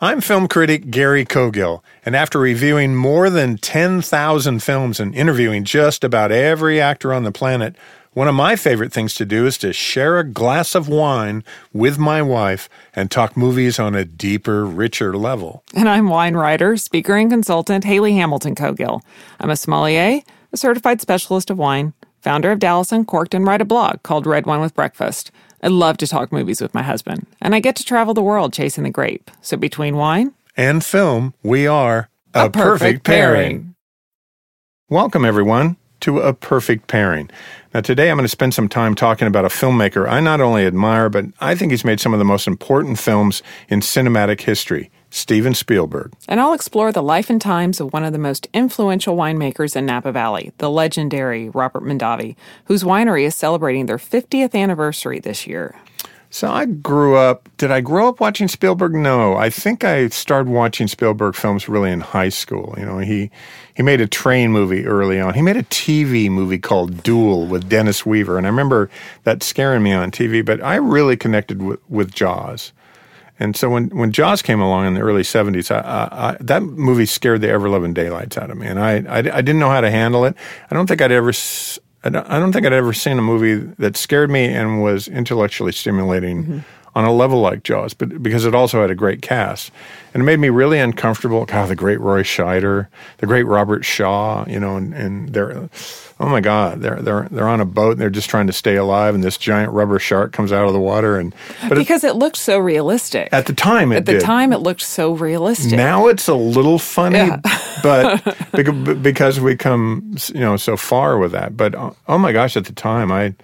I'm film critic Gary Cogill, and after reviewing more than 10,000 films and interviewing just about every actor on the planet, one of my favorite things to do is to share a glass of wine with my wife and talk movies on a deeper, richer level. And I'm wine writer, speaker, and consultant Hayley Hamilton Cogill. I'm a sommelier, a certified specialist of wine, founder of Dallas Uncorked, and write a blog called Red Wine with Breakfast. I love to talk movies with my husband, and I get to travel the world chasing the grape. So between wine and film, we are a, a perfect, perfect pairing. pairing. Welcome, everyone, to A Perfect Pairing. Now, today I'm going to spend some time talking about a filmmaker I not only admire, but I think he's made some of the most important films in cinematic history. Steven Spielberg. And I'll explore the life and times of one of the most influential winemakers in Napa Valley, the legendary Robert Mondavi, whose winery is celebrating their 50th anniversary this year. So I grew up. Did I grow up watching Spielberg? No. I think I started watching Spielberg films really in high school. You know, he he made a train movie early on. He made a TV movie called Duel with Dennis Weaver, and I remember that scaring me on TV. But I really connected with, with Jaws. And so when, when Jaws came along in the early 70s, I, I, that movie scared the ever loving daylights out of me. And I, I, I, didn't know how to handle it. I don't think I'd ever. I don't think I'd ever seen a movie that scared me and was intellectually stimulating mm-hmm on a level like Jaws, but because it also had a great cast. And it made me really uncomfortable. God, the great Roy Scheider, the great Robert Shaw, you know, and, and they're, oh my God, they're, they're, they're on a boat and they're just trying to stay alive and this giant rubber shark comes out of the water. And, but because it, it looked so realistic. At the time At the did. time it looked so realistic. Now it's a little funny, yeah. but because we come, you know, so far with that. But uh, oh my gosh, at the time I,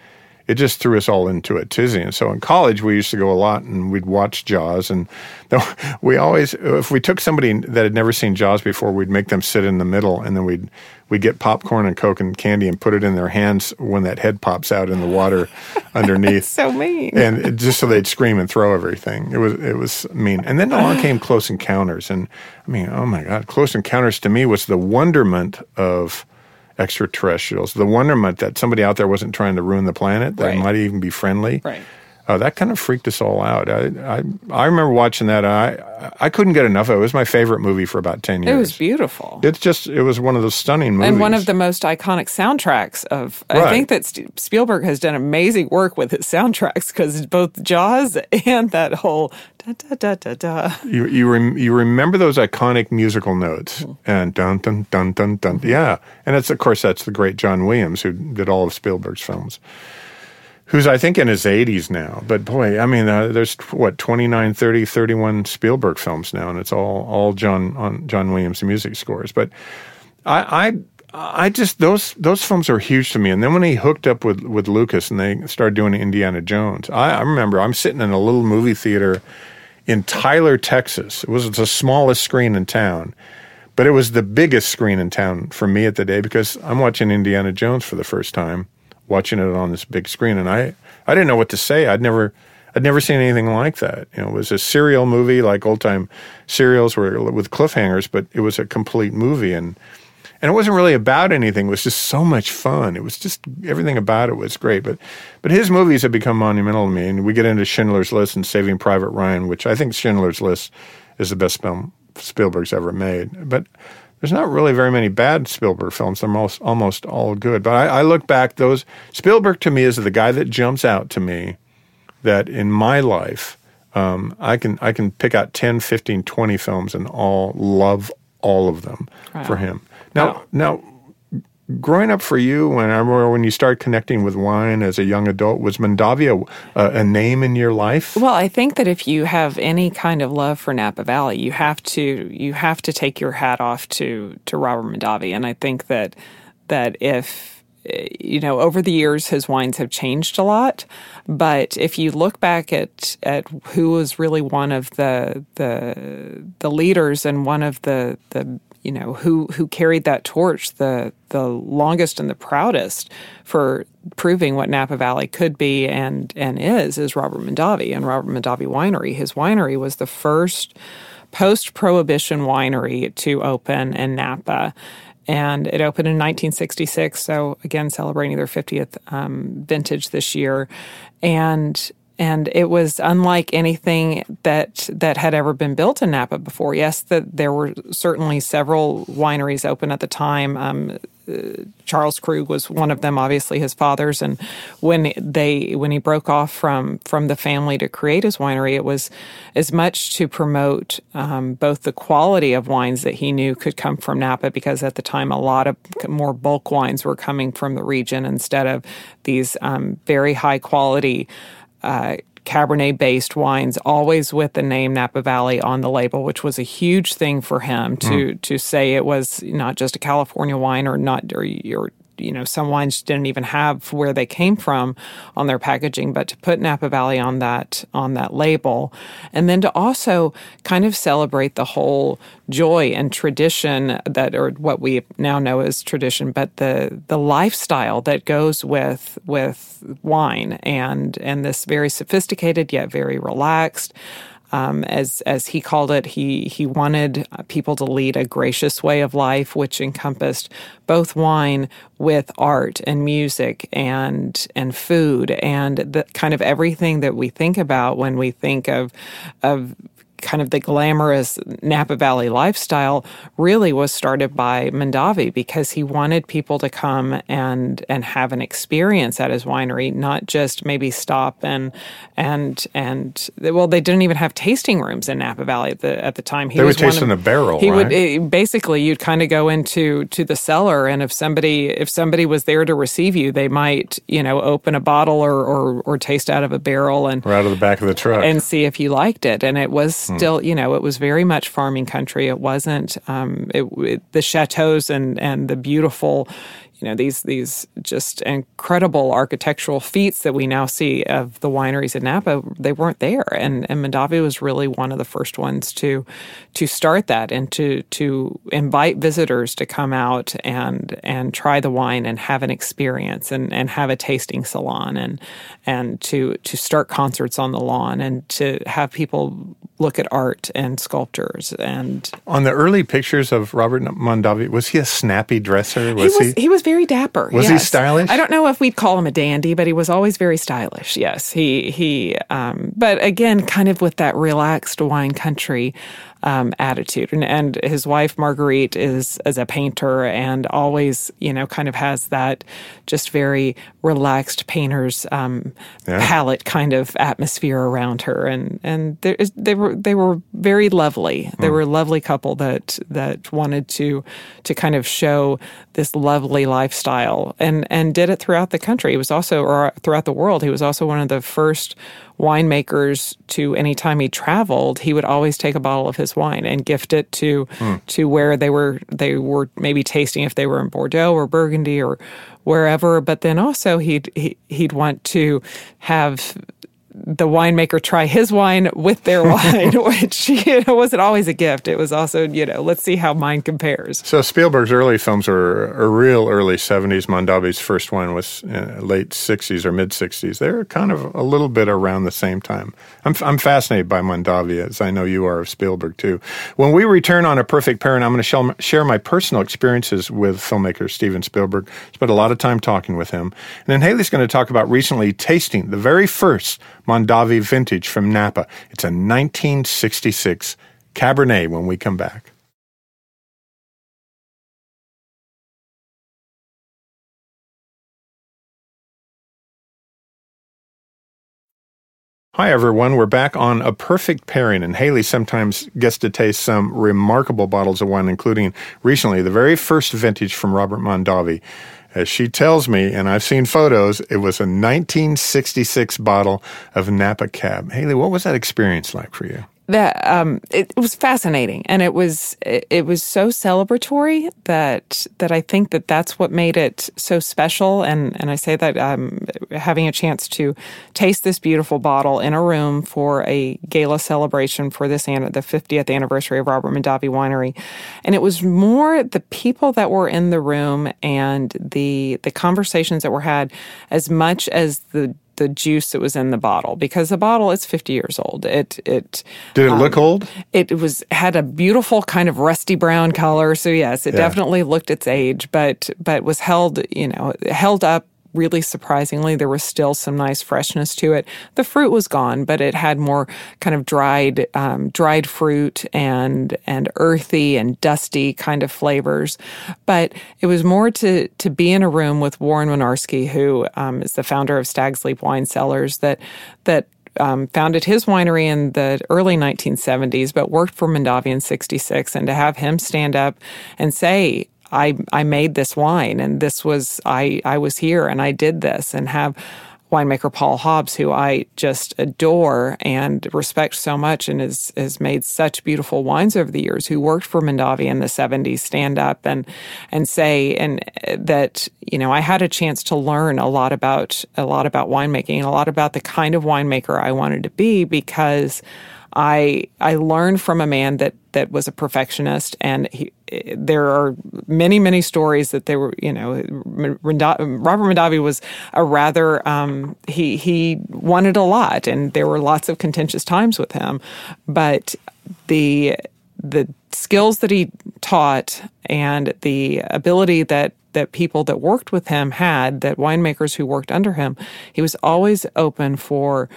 it just threw us all into a tizzy. And so in college, we used to go a lot and we'd watch Jaws. And we always, if we took somebody that had never seen Jaws before, we'd make them sit in the middle and then we'd, we'd get popcorn and Coke and candy and put it in their hands when that head pops out in the water underneath. so mean. And just so they'd scream and throw everything. It was, it was mean. And then along came Close Encounters. And I mean, oh my God, Close Encounters to me was the wonderment of, extraterrestrials, the wonderment that somebody out there wasn't trying to ruin the planet, that right. might even be friendly. Right. Uh, that kind of freaked us all out. I, I, I remember watching that. I I couldn't get enough of it. It was my favorite movie for about ten years. It was beautiful. It's just it was one of those stunning movies and one of the most iconic soundtracks of. Right. I think that Spielberg has done amazing work with his soundtracks because both Jaws and that whole da da da da da. You you rem, you remember those iconic musical notes mm-hmm. and dun dun dun dun dun. Mm-hmm. Yeah, and it's of course that's the great John Williams who did all of Spielberg's films who's I think in his 80s now. But boy, I mean, uh, there's what 29, 30, 31 Spielberg films now, and it's all all John on John Williams music scores. But I, I I just those those films are huge to me. And then when he hooked up with with Lucas and they started doing Indiana Jones, I, I remember I'm sitting in a little movie theater in Tyler, Texas. It was the smallest screen in town. But it was the biggest screen in town for me at the day because I'm watching Indiana Jones for the first time watching it on this big screen, and I I didn't know what to say. I'd never I'd never seen anything like that. You know, it was a serial movie like old time serials were with cliffhangers, but it was a complete movie and and it wasn't really about anything. It was just so much fun. It was just everything about it was great. But but his movies have become monumental to me, and we get into Schindler's List and Saving Private Ryan, which I think Schindler's List is the best film Spielberg's ever made. But there's not really very many bad Spielberg films. They're most almost all good. But I, I look back; those Spielberg to me is the guy that jumps out to me. That in my life, um, I can I can pick out 10, 15, 20 films and all love all of them wow. for him. Now wow. now growing up for you, when I remember when you started connecting with wine as a young adult, was Mondavi a, a, name in your life? Well, I think that if you have any kind of love for Napa Valley, you have to you have to take your hat off to to Robert Mondavi, and I think that that if eh, you know over the years his wines have changed a lot but if you look back at at who was really one of the the the leaders and one of the the you know who who carried that torch the the longest and the proudest for proving what Napa Valley could be and and is is Robert Mondavi and Robert Mondavi Winery. His winery was the first post prohibition winery to open in Napa. And it opened in 1966, so again celebrating their 50th um, vintage this year. And and it was unlike anything that that had ever been built in Napa before. Yes, that there were certainly several wineries open at the time. Um, Charles Krug was one of them, obviously his father's. And when they when he broke off from from the family to create his winery, it was as much to promote um, both the quality of wines that he knew could come from Napa, because at the time a lot of more bulk wines were coming from the region instead of these um, very high quality. Uh, Cabernet based wines, always with the name Napa Valley on the label, which was a huge thing for him to mm. to say it was not just a California wine or not or, or you know, some wines didn't even have where they came from on their packaging, but to put Napa Valley on that on that label, and then to also kind of celebrate the whole joy and tradition that, or what we now know as tradition, but the the lifestyle that goes with with wine and and this very sophisticated yet very relaxed um, as as he called it, he he wanted people to lead a gracious way of life, which encompassed both wine with art and music and and food and the kind of everything that we think about when we think of of kind of the glamorous Napa Valley lifestyle really was started by Mondavi because he wanted people to come and and have an experience at his winery, not just maybe stop and and and well, they didn't even have tasting rooms in Napa Valley at the at the time. He they would taste in a barrel. He right? would it, basically you'd kind of go into to the cellar, and if somebody if somebody was there to receive you, they might you know open a bottle or or, or taste out of a barrel and or out of the back of the truck and see if you liked it, and it was. Still, you know, it was very much farming country. It wasn't um, it, it, the chateaus and and the beautiful, you know these these just incredible architectural feats that we now see of the wineries in Napa they weren't there and and Mondavi was really one of the first ones to to start that and to to invite visitors to come out and and try the wine and have an experience and and have a tasting salon and and to to start concerts on the lawn and to have people look at art and sculptures and on the early pictures of Robert Mondavi was he a snappy dresser was he was, he? he was very very dapper. Was yes. he stylish? I don't know if we'd call him a dandy, but he was always very stylish. Yes, he he. Um, but again, kind of with that relaxed wine country um, attitude. And, and his wife Marguerite is is a painter and always you know kind of has that just very relaxed painter's um, yeah. palette kind of atmosphere around her. And and there is, they were they were very lovely. They mm. were a lovely couple that that wanted to to kind of show this lovely lifestyle and and did it throughout the country. He was also or throughout the world. He was also one of the first winemakers to anytime he traveled, he would always take a bottle of his wine and gift it to mm. to where they were they were maybe tasting if they were in Bordeaux or Burgundy or wherever. But then also he'd he, he'd want to have the winemaker try his wine with their wine, which you know, wasn't always a gift. It was also, you know, let's see how mine compares. So Spielberg's early films were a real early 70s. Mondavi's first one was uh, late 60s or mid 60s. They're kind of a little bit around the same time. I'm, I'm fascinated by Mondavi, as I know you are of Spielberg too. When we return on A Perfect Pairing, I'm going to share my personal experiences with filmmaker Steven Spielberg. Spent a lot of time talking with him. And then Hayley's going to talk about recently tasting the very first Mondavi Vintage from Napa. It's a 1966 Cabernet when we come back. Hi, everyone. We're back on A Perfect Pairing, and Hayley sometimes gets to taste some remarkable bottles of wine, including recently the very first vintage from Robert Mondavi. As she tells me, and I've seen photos, it was a 1966 bottle of Napa Cab. Hayley, what was that experience like for you? That um, it, it, was fascinating, and it was it, it, was so celebratory that that I think that that's what made it so special. And and I say that um, having a chance to taste this beautiful bottle in a room for a gala celebration for this the 50th anniversary of Robert Mondavi Winery, and it was more the people that were in the room and the the conversations that were had as much as the the juice that was in the bottle because the bottle is 50 years old. It it Did it um, look old? It was had a beautiful kind of rusty brown color. So yes, it yeah. definitely looked its age, but but was held, you know, held up really surprisingly, there was still some nice freshness to it. The fruit was gone, but it had more kind of dried, um, dried fruit and and earthy and dusty kind of flavors. But it was more to to be in a room with Warren Winiarski, who um, is the founder of Stag's Leap Wine Cellars, that that um, founded his winery in the early 1970s, but worked for Mondavi in 66. And to have him stand up and say, I, I made this wine and this was, I, I was here and I did this and have winemaker Paul Hobbs, who I just adore and respect so much and has, has made such beautiful wines over the years, who worked for Mondavi in the 70s, stand up and, and say, and uh, that, you know, I had a chance to learn a lot about, a lot about winemaking and a lot about the kind of winemaker I wanted to be because I I learned from a man that that was a perfectionist, and he, there are many many stories that they were you know Robert Mondavi was a rather um, he he wanted a lot, and there were lots of contentious times with him, but the the skills that he taught and the ability that that people that worked with him had that winemakers who worked under him he was always open for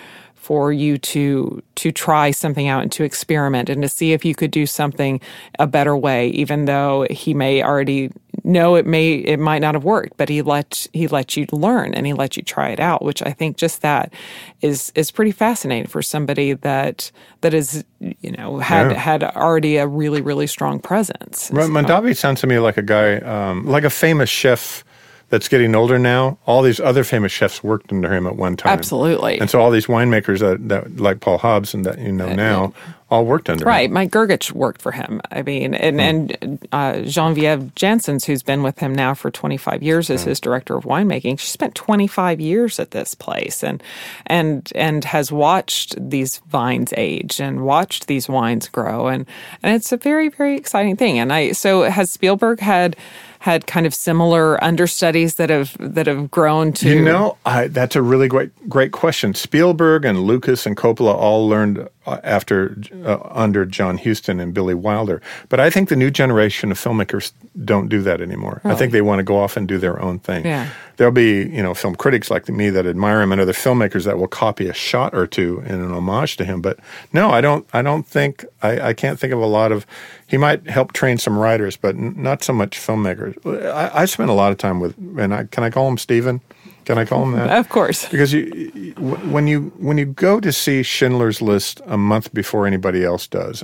for you to to try something out and to experiment and to see if you could do something a better way even though he may already know it may it might not have worked but he let he let you learn and he let you try it out which i think just that is is pretty fascinating for somebody that that is you know had yeah. had already a really really strong presence right, Mondavi sounds to me like a guy um, like a famous chef that's getting older now, all these other famous chefs worked under him at one time. Absolutely. And so all these winemakers that, that like Paul Hobbs and that you know uh, now all worked under right. him. Right. Mike Grgich worked for him. I mean, and, hmm. and uh, Genevieve Janssens, who's been with him now for 25 years as hmm. his director of winemaking, she spent 25 years at this place and and and has watched these vines age and watched these wines grow and and it's a very very exciting thing. And I so has Spielberg had had kind of similar understudies that have that have grown to? You know, I, that's a really great great question. Spielberg and Lucas and Coppola all learned uh, after uh, under John Huston and Billy Wilder, but I think the new generation of filmmakers don't do that anymore. Really? I think they want to go off and do their own thing. Yeah. There'll be you know film critics like me that admire him and other filmmakers that will copy a shot or two in an homage to him. But no, I don't. I don't think I, I can't think of a lot of he might help train some writers, but not so much filmmakers. I, I spent a lot of time with, and I, can I call him Steven? Can I call him that? Of course. Because you, when you when you go to see Schindler's List a month before anybody else does,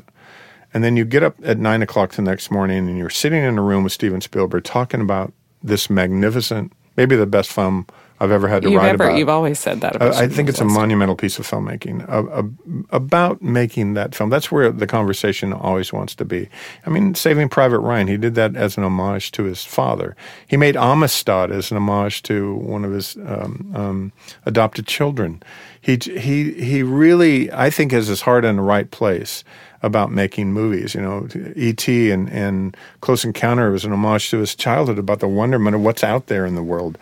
and then you get up at nine o'clock the next morning and you're sitting in a room with Steven Spielberg talking about this magnificent, maybe the best film I've ever had to you've write ever, about. You've always said that. About I, I think it's a monumental piece of filmmaking uh, uh, about making that film. That's where the conversation always wants to be. I mean, Saving Private Ryan, he did that as an homage to his father. He made Amistad as an homage to one of his um, um, adopted children. He he he really, I think, has his heart in the right place about making movies. You know, E.T. and, and Close Encounter was an homage to his childhood about the wonderment of what's out there in the world.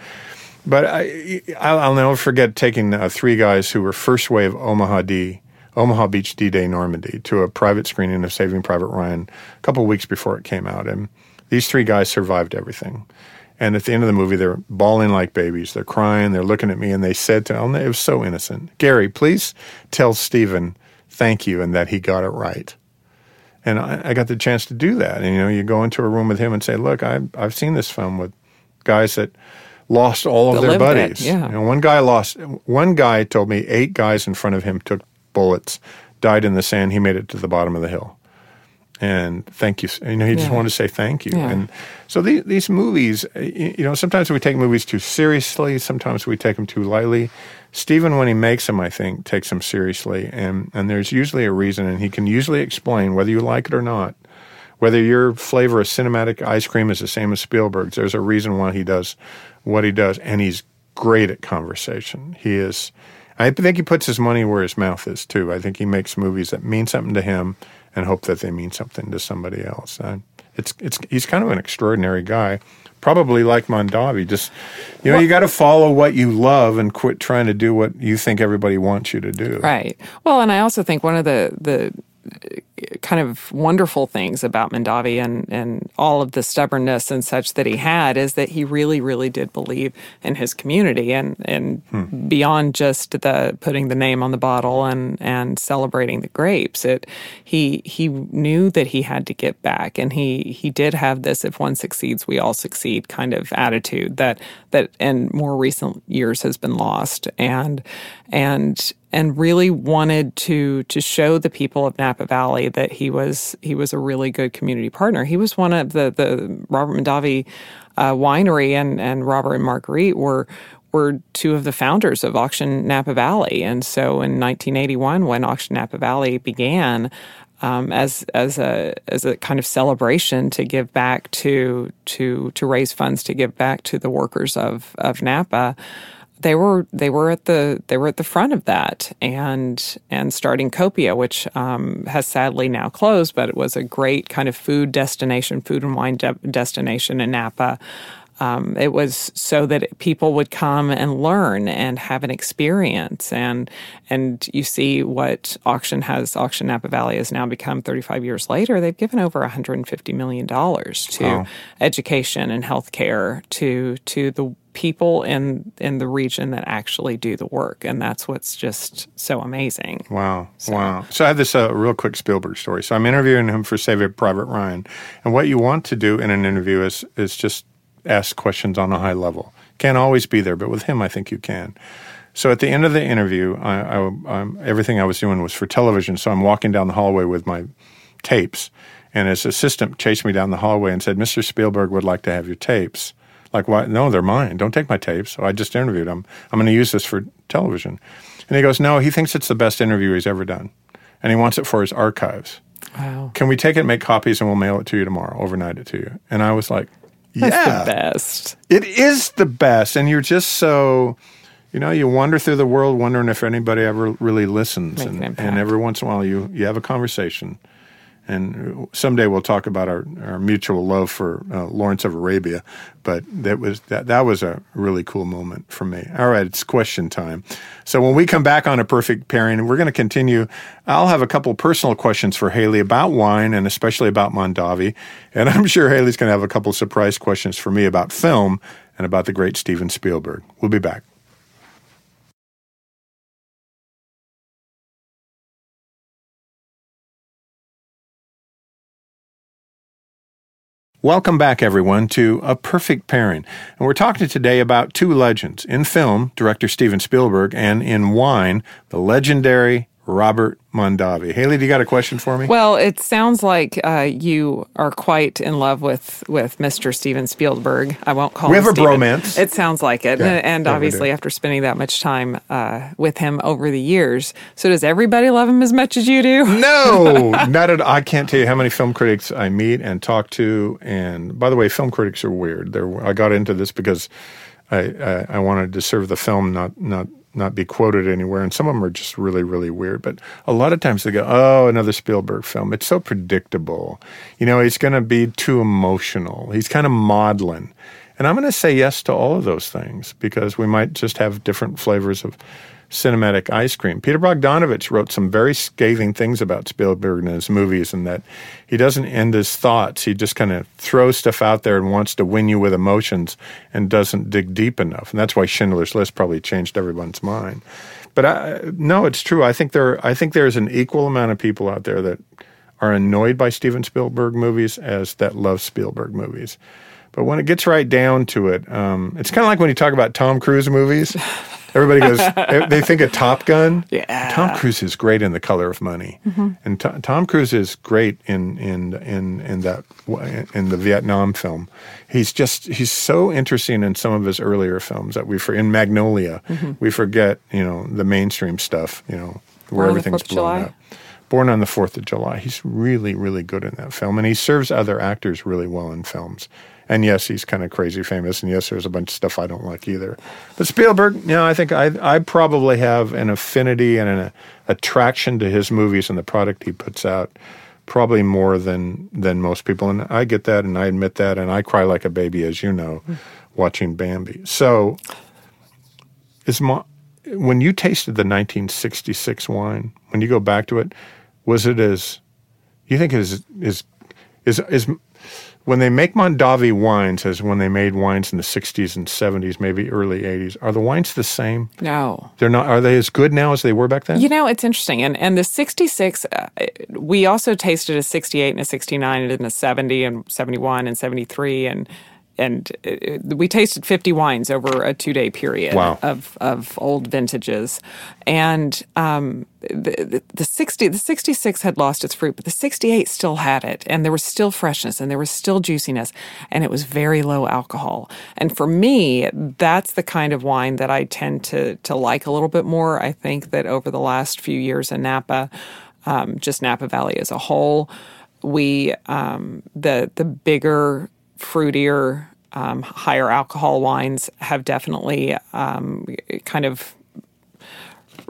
But I, I'll never forget taking uh, three guys who were first wave Omaha D, Omaha Beach D Day Normandy to a private screening of Saving Private Ryan a couple weeks before it came out. And these three guys survived everything. And at the end of the movie, they're bawling like babies. They're crying. They're looking at me, and they said to me, it was so innocent. Gary, please tell Steven thank you and that he got it right. And I, I, got the chance to do that. And you know, you go into a room with him and say, "Look, I, I've seen this film with guys that lost all of their buddies. Yeah. Know, one guy lost. One guy told me eight guys in front of him took bullets, died in the sand. He made it to the bottom of the hill. And thank you. You know, he just wanted to say thank you. Yeah. And so these, these movies, you know, sometimes we take movies too seriously. Sometimes we take them too lightly. Steven, when he makes them, I think, takes them seriously. And, and there's usually a reason, and he can usually explain, whether you like it or not, whether your flavor of cinematic ice cream is the same as Spielberg's, there's a reason why he does what he does, and he's great at conversation. He is. I think he puts his money where his mouth is too. I think he makes movies that mean something to him and hope that they mean something to somebody else. it's it's he's kind of an extraordinary guy. Probably like Mondavi, just you know, well, you got to follow what you love and quit trying to do what you think everybody wants you to do. Right. Well, and I also think one of the the kind of wonderful things about Mondavi and, and all of the stubbornness and such that he had is that he really, really did believe in his community and, and hmm. beyond just the putting the name on the bottle and, and celebrating the grapes. It he he knew that he had to get back and he he did have this if one succeeds, we all succeed kind of attitude that that in more recent years has been lost. And and and really wanted to to show the people of Napa Valley that he was he was a really good community partner. He was one of the the Robert Mondavi uh, winery and and Robert and Marguerite were were two of the founders of Auction Napa Valley. And so in 1981, when Auction Napa Valley began, um, as as a as a kind of celebration to give back to to to raise funds to give back to the workers of of Napa, they were they were at the they were at the front of that and and starting Copia, which um, has sadly now closed, but it was a great kind of food destination, food and wine de- destination in Napa. Um, it was so that people would come and learn and have an experience, and and you see what auction has. Auction Napa Valley has now become 35 years later. They've given over 150 million dollars to oh. education and healthcare to to the people in in the region that actually do the work, and that's what's just so amazing. Wow, so. wow! So I have this uh, real quick Spielberg story. So I'm interviewing him for Saving Private Ryan, and what you want to do in an interview is is just ask questions on a high level. Can't always be there, but with him, I think you can. So at the end of the interview, I, I, everything I was doing was for television. So I'm walking down the hallway with my tapes, and his assistant chased me down the hallway and said, "Mr. Spielberg would like to have your tapes." Like, why? No, they're mine. Don't take my tapes. I just interviewed him. I'm going to use this for television. And he goes, no, he thinks it's the best interview he's ever done. And he wants it for his archives. Wow. Can we take it, make copies, and we'll mail it to you tomorrow, overnight it to you? And I was like, yeah. That's the best. It is the best. And you're just so, you know, you wander through the world wondering if anybody ever really listens. and, and every once in a while you, you have a conversation and someday we'll talk about our, our mutual love for uh, Lawrence of Arabia. But that was that that was a really cool moment for me. All right, it's question time. So when we come back on a perfect pairing, we're going to continue. I'll have a couple personal questions for Hayley about wine and especially about Mondavi, and I'm sure Hayley's going to have a couple surprise questions for me about film and about the great Steven Spielberg. We'll be back. Welcome back, everyone, to A Perfect Pairing. And we're talking today about two legends. In film, director Steven Spielberg, and in wine, the legendary Robert Mondavi. Hayley, do you got a question for me? Well, it sounds like uh, you are quite in love with, with Mr. Steven Spielberg. I won't call we him have Steven. a bromance. It sounds like it. Yeah, and obviously, after spending that much time uh, with him over the years. So, does everybody love him as much as you do? No, not at all. I can't tell you how many film critics I meet and talk to. And by the way, film critics are weird. They're, I got into this because I, I, I wanted to serve the film, not, not not be quoted anywhere. And some of them are just really, really weird. But a lot of times they go, oh, another Spielberg film. It's so predictable. You know, he's going to be too emotional. He's kind of maudlin. And I'm going to say yes to all of those things because we might just have different flavors of cinematic ice cream. Peter Bogdanovich wrote some very scathing things about Spielberg and his movies, and that he doesn't end his thoughts. He just kind of throws stuff out there and wants to win you with emotions and doesn't dig deep enough. And that's why Schindler's List probably changed everyone's mind. But I, no, it's true. I think there. I think there's an equal amount of people out there that are annoyed by Steven Spielberg movies as that love Spielberg movies. But when it gets right down to it, um, it's kind of like when you talk about Tom Cruise movies. Everybody goes, they think of Top Gun. Yeah. Tom Cruise is great in The Color of Money, mm-hmm. and T- Tom Cruise is great in in in in that in the Vietnam film. He's just he's so interesting in some of his earlier films that we for in Magnolia mm-hmm. we forget you know the mainstream stuff you know where Born everything's blown up. Born on the Fourth of July. He's really really good in that film, and he serves other actors really well in films. And yes, he's kind of crazy famous. And yes, there's a bunch of stuff I don't like either. But Spielberg, you know, I think I, I probably have an affinity and an attraction to his movies and the product he puts out probably more than than most people. And I get that and I admit that. And I cry like a baby, as you know, watching Bambi. So is my, when you tasted the 1966 wine, when you go back to it, was it as you think is is is is when they make Mondavi wines as when they made wines in the 60s and 70s, maybe early 80s, are the wines the same? No. They're not are they as good now as they were back then? You know, it's interesting. And and the 66 uh, we also tasted a 68 and a 69 and a 70 and 71 and 73 and and uh, we tasted 50 wines over a two day period Wow. of, of old vintages. And um, the, the, the 60, the 66 had lost its fruit, but the 68 still had it. And there was still freshness and there was still juiciness. And it was very low alcohol. And for me, that's the kind of wine that I tend to, to like a little bit more. I think that over the last few years in Napa, um, just Napa Valley as a whole, we um, the the bigger fruitier, um, higher alcohol wines have definitely um, kind of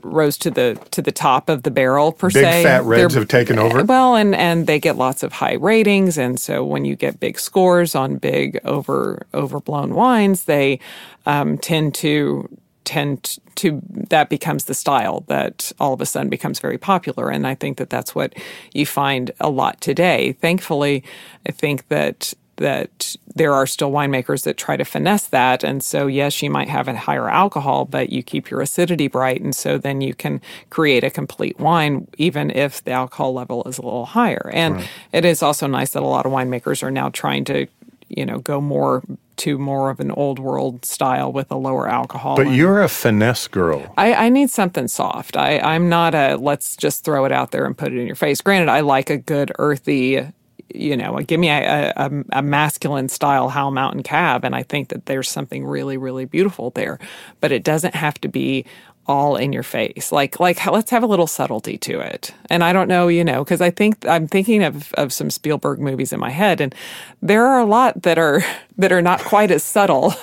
rose to the to the top of the barrel per Big se. Big fat reds They're- have taken over? Well, and and they get lots of high ratings, and so when you get big scores on big over overblown wines, they um, tend to tend to that becomes the style that all of a sudden becomes very popular and i think that that's what you find a lot today thankfully i think that that there are still winemakers that try to finesse that and so yes you might have a higher alcohol but you keep your acidity bright and so then you can create a complete wine even if the alcohol level is a little higher and it is also nice that a lot of winemakers are now trying to you know go more to more of an old world style with a lower alcohol but you're a finesse girl. I, I need something soft. I, I'm not a let's just throw it out there and put it in your face. Granted, I like a good earthy, you know, give me a, a, a masculine style Howell Mountain Cab, and I think that there's something really, really beautiful there. But it doesn't have to be all in your face. Like, like let's have a little subtlety to it. And I don't know, you know, because I think I'm thinking of of some Spielberg movies in my head, and there are a lot that are that are not quite as subtle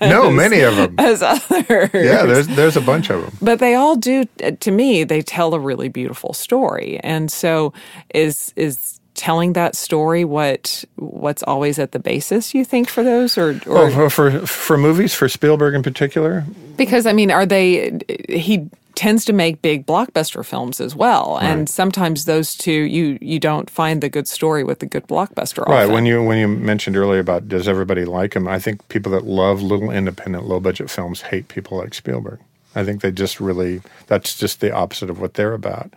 No, many of them. as others. Yeah, there's there's a bunch of them. But they all do to me they tell a really beautiful story. And so is is telling that story what what's always at the basis you think for those or, or Oh, for, for for movies for Spielberg in particular. because I mean are they he tends to make big blockbuster films as well and sometimes those two you you don't find the good story with the good blockbuster Right. often. When you when you mentioned earlier about does everybody like him, I think people that love little independent, low budget films hate people like Spielberg. I think they just really that's just the opposite of what they're about.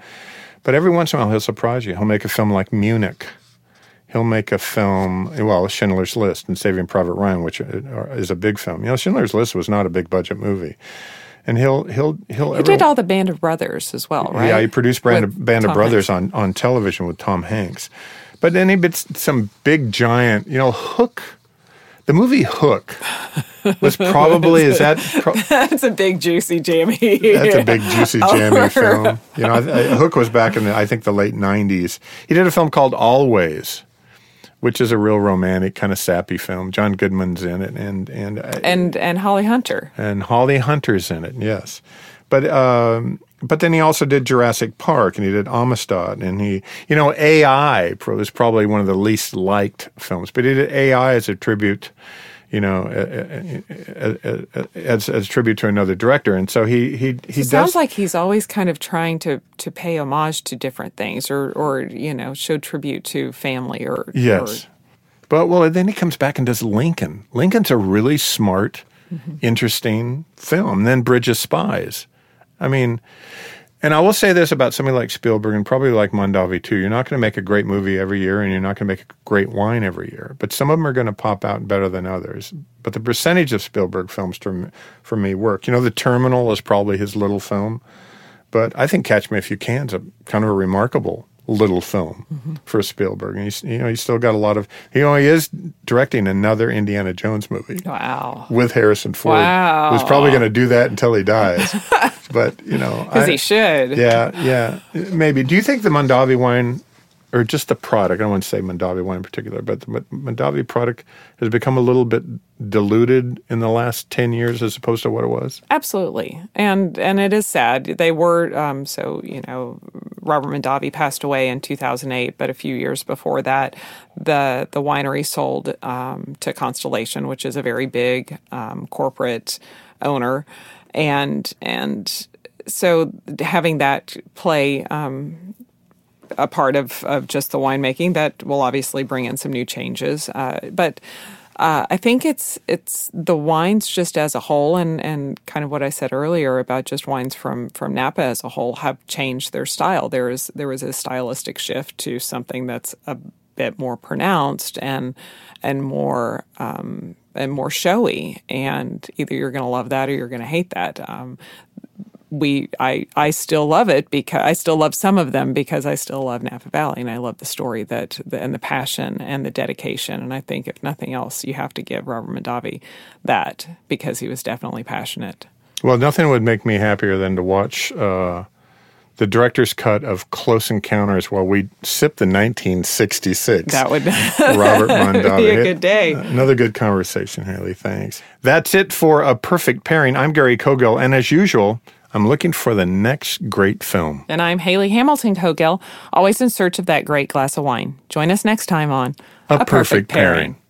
But every once in a while he'll surprise you. He'll make a film like Munich. He'll make a film, well, Schindler's List and Saving Private Ryan, which is a big film. You know, Schindler's List was not a big budget movie, and he'll he'll he'll. he did all the Band of Brothers as well, right? Yeah, he produced Band, With of, Band of Brothers Hanks. on, on television with Tom Hanks. But then he did some big giant, you know, Hook. The movie Hook was probably is that pro- That's a big juicy jammy. that's a big juicy jammy film. You know, I, I, Hook was back in the I think the late '90s. He did a film called Always, which is a real romantic kind of sappy film. John Goodman's in it, and and uh, and and Holly Hunter. and Holly Hunter's in it. Yes, but um, but then he also did Jurassic Park, and he did Amistad, and he you know AI pro- was probably one of the least liked films, but he did AI as a tribute. You know, as, as a tribute to another director, and so he he he It does. sounds like he's always kind of trying to to pay homage to different things, or or you know, show tribute to family, or Yes. But well, then he comes back and does Lincoln. Lincoln's a really smart, Mm-hmm. interesting film. Then Bridge of Spies. I mean, and I will say this about somebody like Spielberg and probably like Mondavi too. You're not going to make a great movie every year, and you're not going to make a great wine every year. But some of them are going to pop out better than others. But the percentage of Spielberg films for me, for me work. You know, The Terminal is probably his little film. But I think Catch Me If You Can is a kind of a remarkable little film Mm-hmm. for Spielberg. And he's you know he's still got a lot of you know he is directing another Indiana Jones movie wow, with Harrison Ford. Wow. Who's probably going to do that until he dies. but you know, because he should. yeah, yeah, maybe. Do you think the Mondavi wine, or just the product? I don't want to say Mondavi wine in particular, but the Mondavi product has become a little bit diluted in the last ten years as opposed to what it was. Absolutely, and and it is sad. They were um, so you know Robert Mondavi passed away in 2008, but a few years before that, the the winery sold um, to Constellation, which is a very big um, corporate owner, and and so having that play um, a part of, of just the winemaking that will obviously bring in some new changes. Uh, but uh, I think it's it's the wines just as a whole, and, and kind of what I said earlier about just wines from from Napa as a whole have changed their style. There is there was a stylistic shift to something that's a bit more pronounced and and more um, and more showy. And either you're going to love that or you're going to hate that. Um, we I I still love it because I still love some of them because I still love Napa Valley and I love the story that the, and the passion and the dedication and I think if nothing else you have to give Robert Mondavi that because he was definitely passionate. Well, nothing would make me happier than to watch uh, the director's cut of Close Encounters while we sip the 1966. That would Robert Mondavi. be a good day. Another good conversation, Hayley. Thanks. That's it for a perfect pairing. I'm Gary Cogill, and as usual, I'm looking for the next great film. And I'm Hayley Hamilton Cogill, always in search of that great glass of wine. Join us next time on A, a perfect, perfect, pairing. pairing.